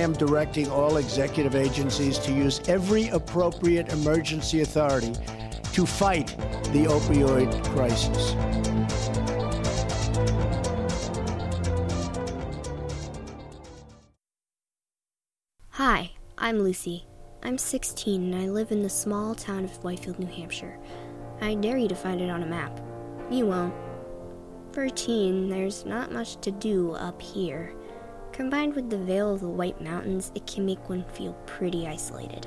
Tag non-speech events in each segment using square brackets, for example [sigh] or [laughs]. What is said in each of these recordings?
am directing all executive agencies to use every appropriate emergency authority to fight the opioid crisis. Hi, I'm Lucy. I'm 16 and I live in the small town of Whitefield, New Hampshire. I dare you to find it on a map. You won't. For a teen, there's not much to do up here. Combined with the veil of the White Mountains, it can make one feel pretty isolated.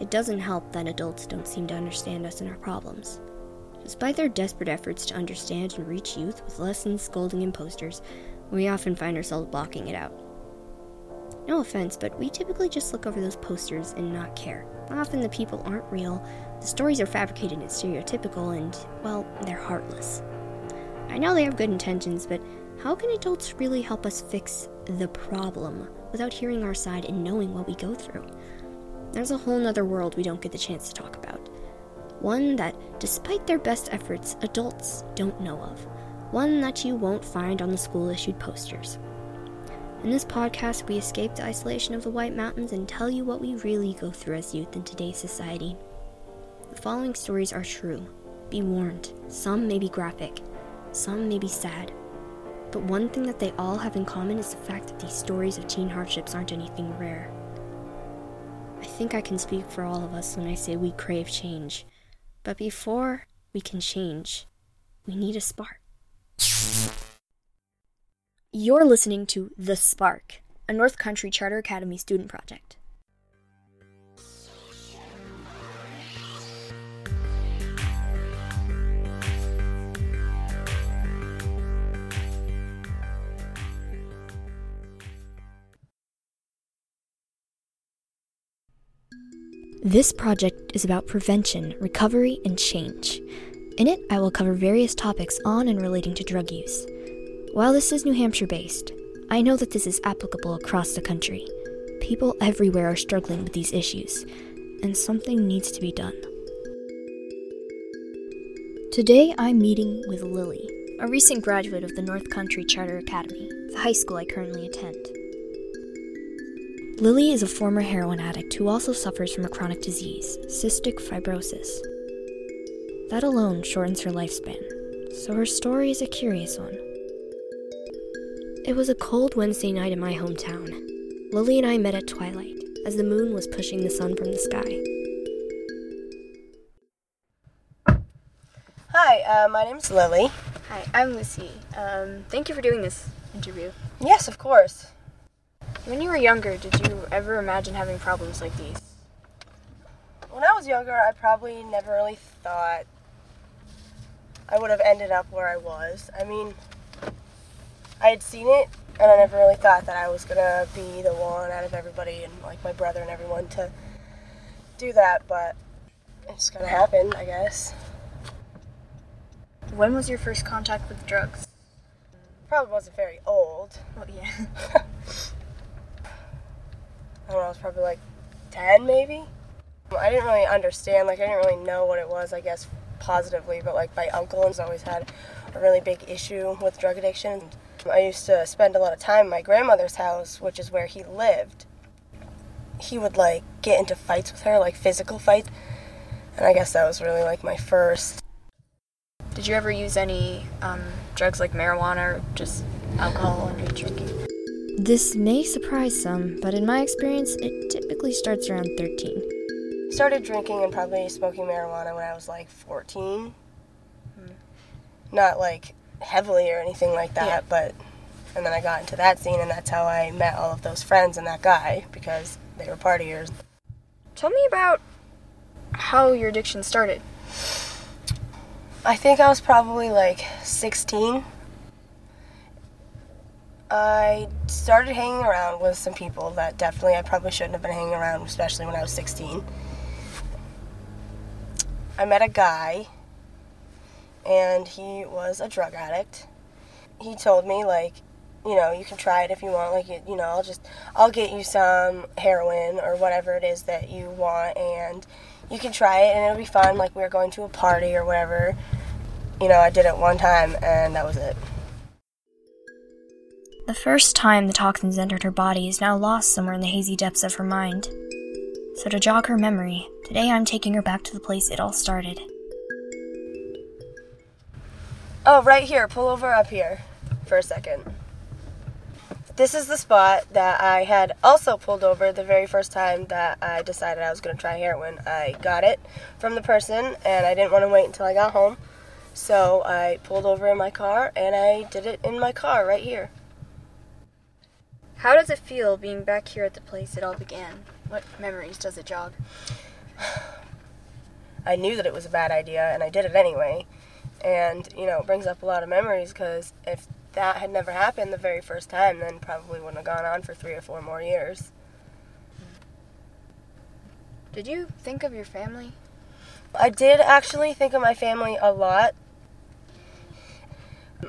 It doesn't help that adults don't seem to understand us and our problems. Despite their desperate efforts to understand and reach youth with lessons, scolding, and posters, we often find ourselves blocking it out. No offense, but we typically just look over those posters and not care. Often the people aren't real, the stories are fabricated and stereotypical, and, well, they're heartless. I know they have good intentions, but how can adults really help us fix the problem without hearing our side and knowing what we go through? There's a whole nother world we don't get the chance to talk about. One that, despite their best efforts, adults don't know of. One that you won't find on the school issued posters. In this podcast, we escape the isolation of the White Mountains and tell you what we really go through as youth in today's society. The following stories are true. Be warned, some may be graphic, some may be sad. But one thing that they all have in common is the fact that these stories of teen hardships aren't anything rare. I think I can speak for all of us when I say we crave change. But before we can change, we need a spark. You're listening to The Spark, a North Country Charter Academy student project. This project is about prevention, recovery, and change. In it, I will cover various topics on and relating to drug use. While this is New Hampshire based, I know that this is applicable across the country. People everywhere are struggling with these issues, and something needs to be done. Today I'm meeting with Lily, a recent graduate of the North Country Charter Academy, the high school I currently attend. Lily is a former heroin addict who also suffers from a chronic disease, cystic fibrosis. That alone shortens her lifespan, so her story is a curious one. It was a cold Wednesday night in my hometown. Lily and I met at twilight, as the moon was pushing the sun from the sky. Hi, uh, my name's Lily. Hi, I'm Lucy. Um, thank you for doing this interview. Yes, of course. When you were younger, did you ever imagine having problems like these? When I was younger, I probably never really thought I would have ended up where I was. I mean, I had seen it, and I never really thought that I was gonna be the one out of everybody and like my brother and everyone to do that, but it's gonna happen, I guess. When was your first contact with drugs? Probably wasn't very old. Oh, yeah. [laughs] I don't know, I was probably like 10 maybe. I didn't really understand, like, I didn't really know what it was, I guess, positively, but like my uncle has always had a really big issue with drug addiction. I used to spend a lot of time at my grandmother's house, which is where he lived. He would like get into fights with her, like physical fights. And I guess that was really like my first. Did you ever use any um, drugs like marijuana or just alcohol when you drinking? This may surprise some, but in my experience, it typically starts around 13. Started drinking and probably smoking marijuana when I was like 14. Hmm. Not like heavily or anything like that, yeah. but and then I got into that scene and that's how I met all of those friends and that guy because they were partiers. Tell me about how your addiction started. I think I was probably like 16. I started hanging around with some people that definitely I probably shouldn't have been hanging around, especially when I was 16. I met a guy and he was a drug addict. He told me like, you know, you can try it if you want. Like, you, you know, I'll just, I'll get you some heroin or whatever it is that you want, and you can try it, and it'll be fun. Like, we are going to a party or whatever. You know, I did it one time, and that was it. The first time the toxins entered her body is now lost somewhere in the hazy depths of her mind. So, to jog her memory, today I'm taking her back to the place it all started. Oh, right here. Pull over up here for a second. This is the spot that I had also pulled over the very first time that I decided I was going to try heroin. I got it from the person and I didn't want to wait until I got home. So I pulled over in my car and I did it in my car right here. How does it feel being back here at the place it all began? What memories does it jog? [sighs] I knew that it was a bad idea and I did it anyway. And, you know, it brings up a lot of memories because if that had never happened the very first time, then probably wouldn't have gone on for three or four more years. Did you think of your family? I did actually think of my family a lot.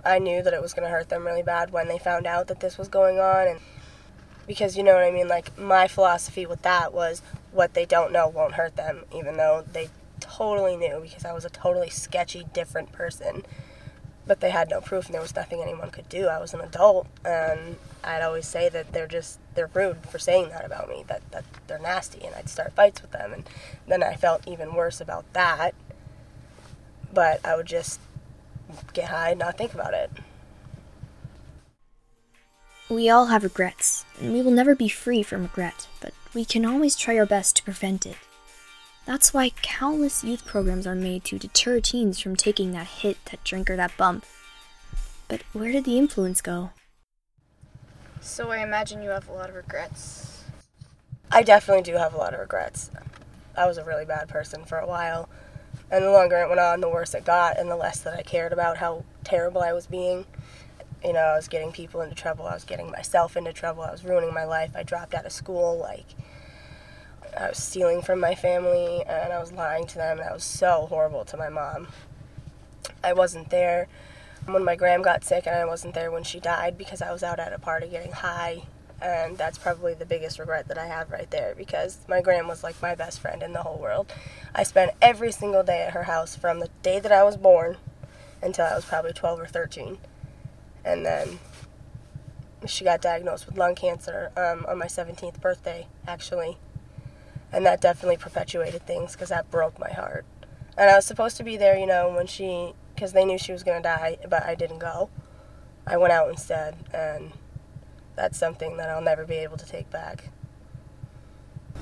I knew that it was going to hurt them really bad when they found out that this was going on and because you know what I mean? Like my philosophy with that was what they don't know won't hurt them even though they totally knew because I was a totally sketchy different person. But they had no proof and there was nothing anyone could do. I was an adult and I'd always say that they're just they're rude for saying that about me that, that they're nasty and I'd start fights with them and then I felt even worse about that. But I would just get high and not think about it we all have regrets, and we will never be free from regret, but we can always try our best to prevent it. That's why countless youth programs are made to deter teens from taking that hit, that drink, or that bump. But where did the influence go? So I imagine you have a lot of regrets. I definitely do have a lot of regrets. I was a really bad person for a while, and the longer it went on, the worse it got, and the less that I cared about how terrible I was being you know, I was getting people into trouble. I was getting myself into trouble. I was ruining my life. I dropped out of school. Like, I was stealing from my family and I was lying to them. And was so horrible to my mom. I wasn't there when my gram got sick, and I wasn't there when she died because I was out at a party getting high. And that's probably the biggest regret that I have right there because my gram was like my best friend in the whole world. I spent every single day at her house from the day that I was born until I was probably 12 or 13 and then she got diagnosed with lung cancer um, on my 17th birthday, actually. And that definitely perpetuated things because that broke my heart. And I was supposed to be there, you know, when she, because they knew she was going to die, but I didn't go. I went out instead, and that's something that I'll never be able to take back.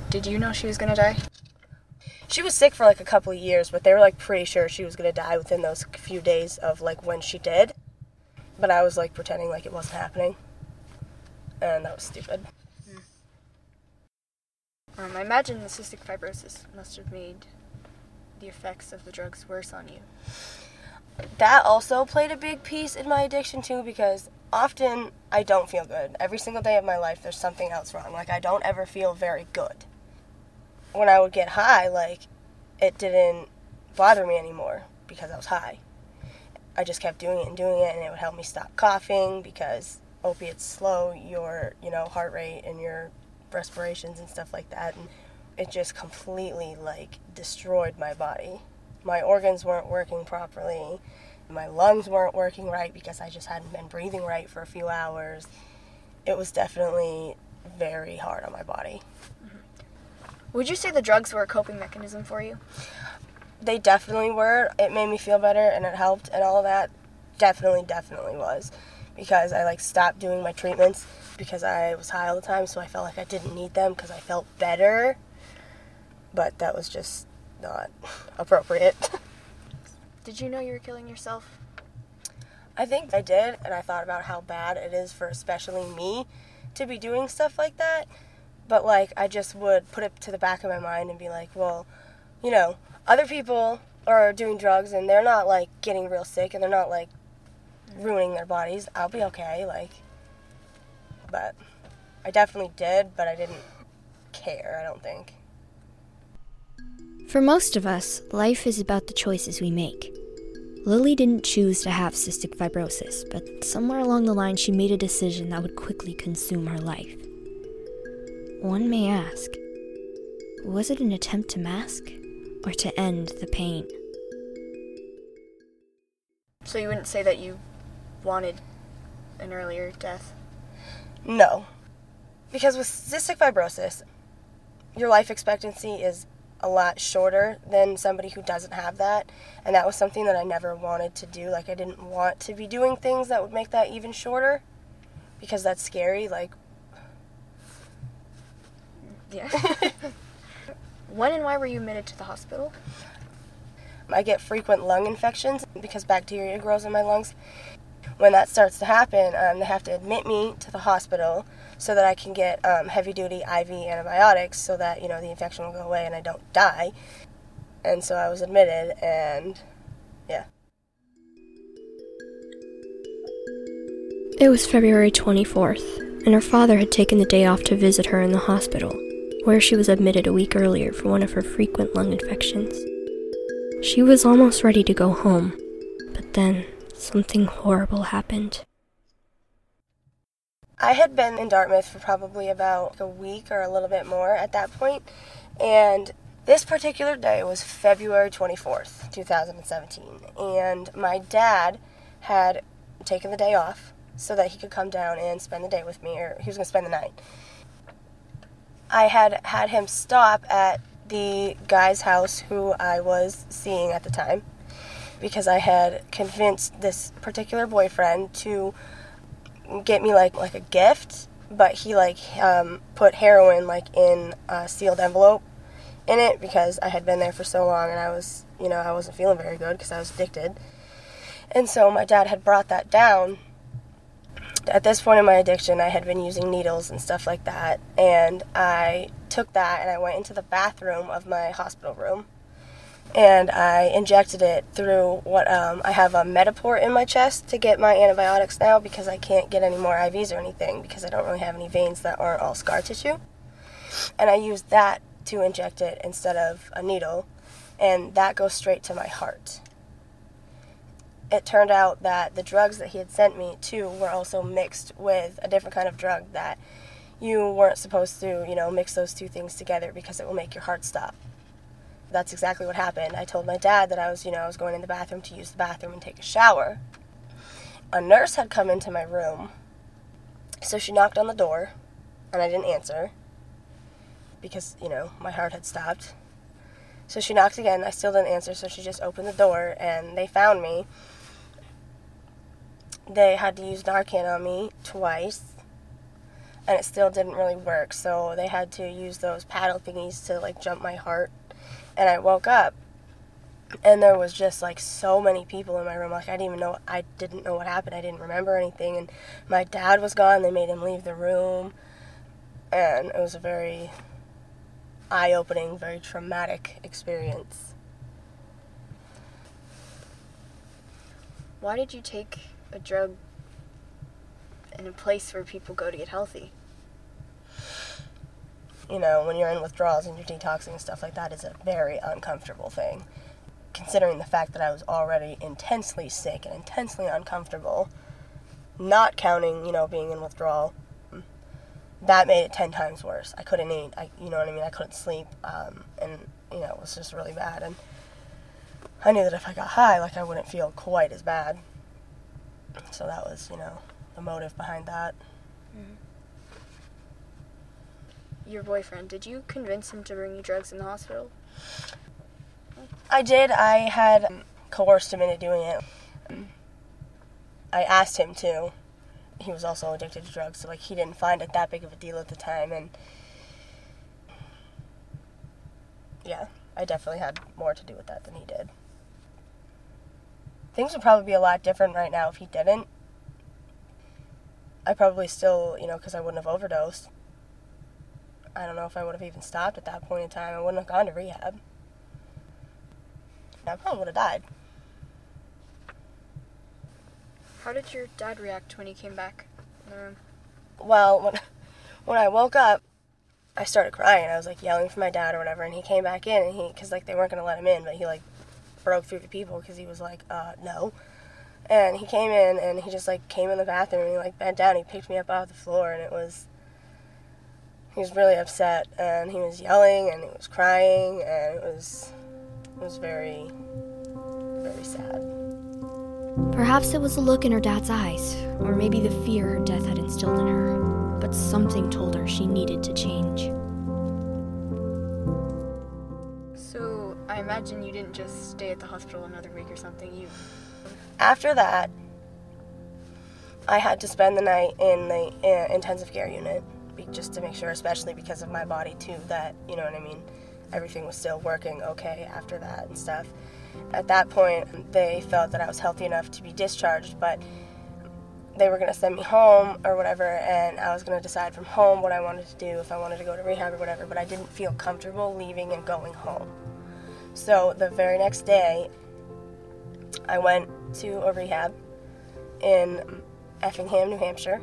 Did you know she was going to die? She was sick for like a couple of years, but they were like pretty sure she was going to die within those few days of like when she did. But I was like pretending like it wasn't happening. And that was stupid. Mm. Um, I imagine the cystic fibrosis must have made the effects of the drugs worse on you. That also played a big piece in my addiction too because often I don't feel good. Every single day of my life there's something else wrong. Like I don't ever feel very good. When I would get high, like it didn't bother me anymore because I was high. I just kept doing it and doing it, and it would help me stop coughing because opiates slow your, you know, heart rate and your respirations and stuff like that. And it just completely like destroyed my body. My organs weren't working properly. My lungs weren't working right because I just hadn't been breathing right for a few hours. It was definitely very hard on my body. Mm-hmm. Would you say the drugs were a coping mechanism for you? They definitely were. It made me feel better and it helped and all that. Definitely, definitely was. Because I like stopped doing my treatments because I was high all the time, so I felt like I didn't need them because I felt better. But that was just not [laughs] appropriate. [laughs] Did you know you were killing yourself? I think I did, and I thought about how bad it is for especially me to be doing stuff like that. But like, I just would put it to the back of my mind and be like, well, you know, other people are doing drugs and they're not like getting real sick and they're not like ruining their bodies. I'll be okay, like but I definitely did, but I didn't care, I don't think. For most of us, life is about the choices we make. Lily didn't choose to have cystic fibrosis, but somewhere along the line she made a decision that would quickly consume her life. One may ask, was it an attempt to mask? Or to end the pain. So you wouldn't say that you wanted an earlier death? No. Because with cystic fibrosis, your life expectancy is a lot shorter than somebody who doesn't have that. And that was something that I never wanted to do. Like, I didn't want to be doing things that would make that even shorter because that's scary. Like, yeah. [laughs] when and why were you admitted to the hospital? I get frequent lung infections because bacteria grows in my lungs. When that starts to happen, um, they have to admit me to the hospital so that I can get um, heavy duty IV antibiotics so that you know the infection will go away and I don't die. And so I was admitted, and yeah. It was February 24th, and her father had taken the day off to visit her in the hospital, where she was admitted a week earlier for one of her frequent lung infections. She was almost ready to go home, but then something horrible happened. I had been in Dartmouth for probably about a week or a little bit more at that point, and this particular day was February 24th, 2017, and my dad had taken the day off so that he could come down and spend the day with me, or he was going to spend the night. I had had him stop at the guy's house who I was seeing at the time because I had convinced this particular boyfriend to get me like like a gift, but he like um, put heroin like in a sealed envelope in it because I had been there for so long and I was you know I wasn't feeling very good because I was addicted, and so my dad had brought that down. At this point in my addiction, I had been using needles and stuff like that, and I took that and I went into the bathroom of my hospital room and I injected it through what um, I have a Mediport in my chest to get my antibiotics now because I can't get any more IVs or anything because I don't really have any veins that aren't all scar tissue. And I used that to inject it instead of a needle, and that goes straight to my heart. It turned out that the drugs that he had sent me to were also mixed with a different kind of drug that you weren't supposed to, you know, mix those two things together because it will make your heart stop that's exactly what happened. I told my dad that I was, you know, I was going in the bathroom to use the bathroom and take a shower. A nurse had come into my room. So she knocked on the door and I didn't answer because, you know, my heart had stopped. So she knocked again. I still didn't answer, so she just opened the door and they found me. They had to use Narcan on me twice and it still didn't really work. So they had to use those paddle thingies to like jump my heart and I woke up and there was just like so many people in my room like i didn't even know i didn't know what happened i didn't remember anything and my dad was gone they made him leave the room and it was a very eye-opening very traumatic experience why did you take a drug in a place where people go to get healthy you know, when you're in withdrawals and you're detoxing and stuff like that is a very uncomfortable thing. Considering the fact that I was already intensely sick and intensely uncomfortable, not counting, you know, being in withdrawal, that made it 10 times worse. I couldn't eat, I, you know what I mean? I couldn't sleep, um, and, you know, it was just really bad. And I knew that if I got high, like, I wouldn't feel quite as bad. So that was, you know, the motive behind that. Mm-hmm your boyfriend, did you convince him to bring you drugs in the hospital? I did. I had coerced him into doing it. I asked him to. He was also addicted to drugs, so like he didn't find it that big of a deal at the time, and yeah, I definitely had more to do with that than he did. Things would probably be a lot different right now if he didn't. I probably still, you know, because I wouldn't have overdosed. I don't know if I would have even stopped at that point in time. I wouldn't have gone to rehab. I probably would have died. How did your dad react when he came back in the room? Well, when [laughs] when I woke up, I started crying. I was like yelling for my dad or whatever, and he came back in, and he because like they weren't gonna let him in, but he like broke through the people because he was like, uh, no. And he came in, and he just like came in the bathroom, and he like bent down, he picked me up off the floor, and it was he was really upset and he was yelling and he was crying and it was it was very very sad. Perhaps it was the look in her dad's eyes, or maybe the fear her death had instilled in her. but something told her she needed to change. I imagine you didn't just stay at the hospital another week or something. You After that, I had to spend the night in the uh, intensive care unit just to make sure, especially because of my body too, that you know what I mean. Everything was still working okay after that and stuff. At that point, they felt that I was healthy enough to be discharged, but they were going to send me home or whatever, and I was going to decide from home what I wanted to do, if I wanted to go to rehab or whatever, but I didn't feel comfortable leaving and going home. So the very next day, I went to a rehab in Effingham, New Hampshire,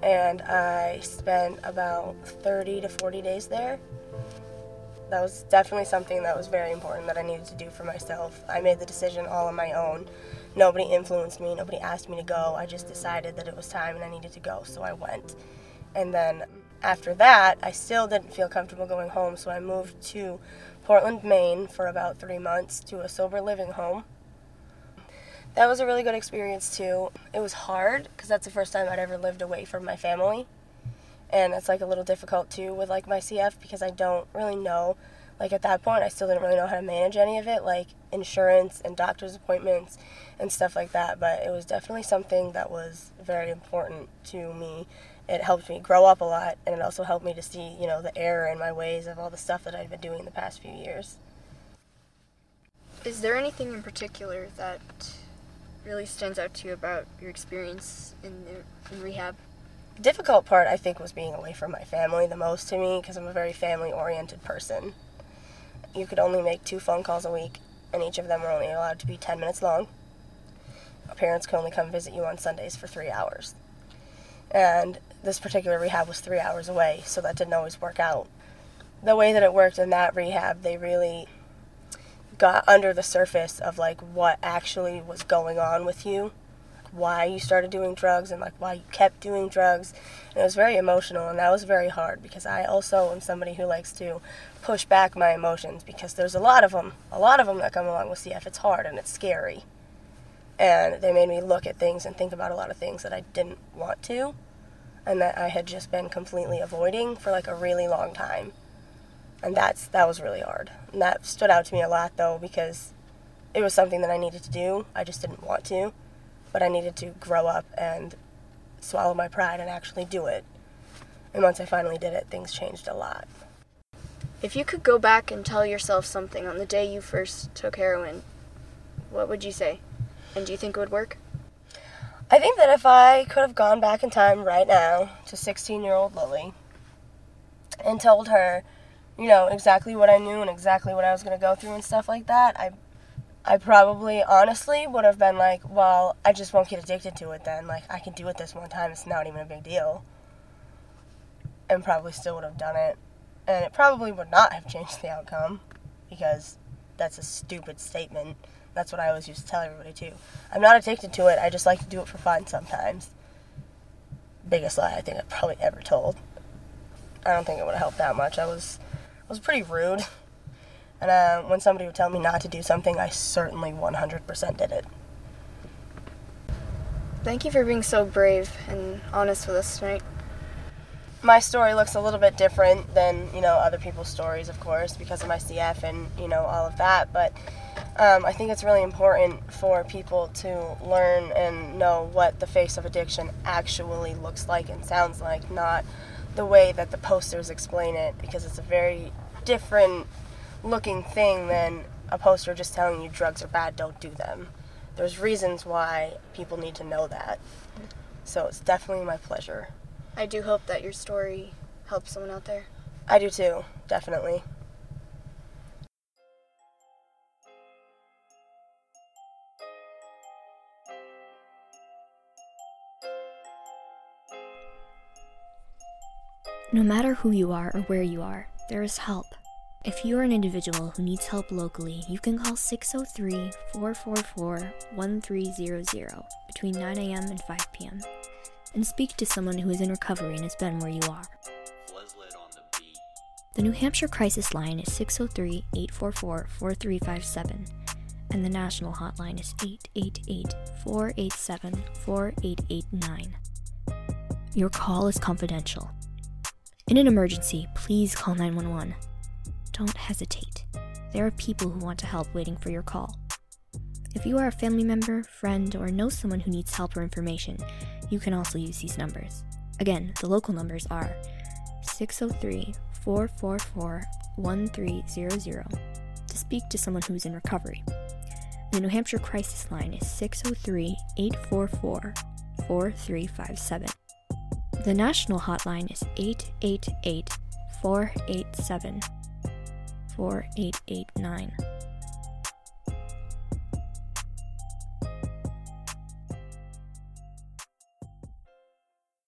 and I spent about 30 to 40 days there. That was definitely something that was very important that I needed to do for myself. I made the decision all on my own. Nobody influenced me, nobody asked me to go. I just decided that it was time and I needed to go, so I went. And then after that, I still didn't feel comfortable going home, so I moved to Portland, Maine for about three months to a sober living home. That was a really good experience too. It was hard because that's the first time I'd ever lived away from my family. And it's like a little difficult too with like my CF because I don't really know. Like at that point, I still didn't really know how to manage any of it, like insurance and doctor's appointments and stuff like that. But it was definitely something that was very important to me. It helped me grow up a lot, and it also helped me to see, you know, the error in my ways of all the stuff that I'd been doing the past few years. is there anything in particular that really stands out to you about your experience in the, in rehab? The difficult part I think was being away from my family the most to me because I'm a very family oriented person. You could only make two phone calls a week, and each of them were only allowed to be 10 minutes long. Parents could only come visit you on Sundays for three hours. And this particular rehab was three hours away, so that didn't always work out. The way that it worked in that rehab, they really got under the surface of like what actually was going on with you why you started doing drugs and like why you kept doing drugs. And it was very emotional and that was very hard because I also am somebody who likes to push back my emotions because there's a lot of them, a lot of them that come along with CF. It's hard and it's scary. And they made me look at things and think about a lot of things that I didn't want to and that I had just been completely avoiding for like a really long time. And that's that was really hard. And that stood out to me a lot though because it was something that I needed to do. I just didn't want to but I needed to grow up and swallow my pride and actually do it. And once I finally did it, things changed a lot. If you could go back and tell yourself something on the day you first took heroin, what would you say? And do you think it would work? I think that if I could have gone back in time right now to 16 year old Lily and told her, you know, exactly what I knew and exactly what I was going to go through and stuff like that, I I probably honestly would have been like, well, I just won't get addicted to it then. Like, I can do it this one time, it's not even a big deal. And probably still would have done it. And it probably would not have changed the outcome because that's a stupid statement. That's what I always used to tell everybody too. I'm not addicted to it, I just like to do it for fun sometimes. Biggest lie I think I've probably ever told. I don't think it would have helped that much. I was I was pretty rude. And uh, when somebody would tell me not to do something, I certainly 100% did it. Thank you for being so brave and honest with us tonight. My story looks a little bit different than you know other people's stories, of course, because of my CF and you know all of that. But um, I think it's really important for people to learn and know what the face of addiction actually looks like and sounds like, not the way that the posters explain it, because it's a very different looking thing than a poster just telling you drugs are bad, don't do them. There's reasons why people need to know that. So it's definitely my pleasure. I do hope that your story helps someone out there. I do too, definitely. No matter who you are or where you are, there is help. If you are an individual who needs help locally, you can call 603 444 1300 between 9 a.m. and 5 p.m. and speak to someone who is in recovery and has been where you are. The New Hampshire Crisis Line is 603 844 4357, and the national hotline is 888 487 4889. Your call is confidential. In an emergency, please call 911. Don't hesitate. There are people who want to help waiting for your call. If you are a family member, friend, or know someone who needs help or information, you can also use these numbers. Again, the local numbers are 603 444 1300 to speak to someone who is in recovery. The New Hampshire Crisis Line is 603 844 4357. The national hotline is 888 487 4889.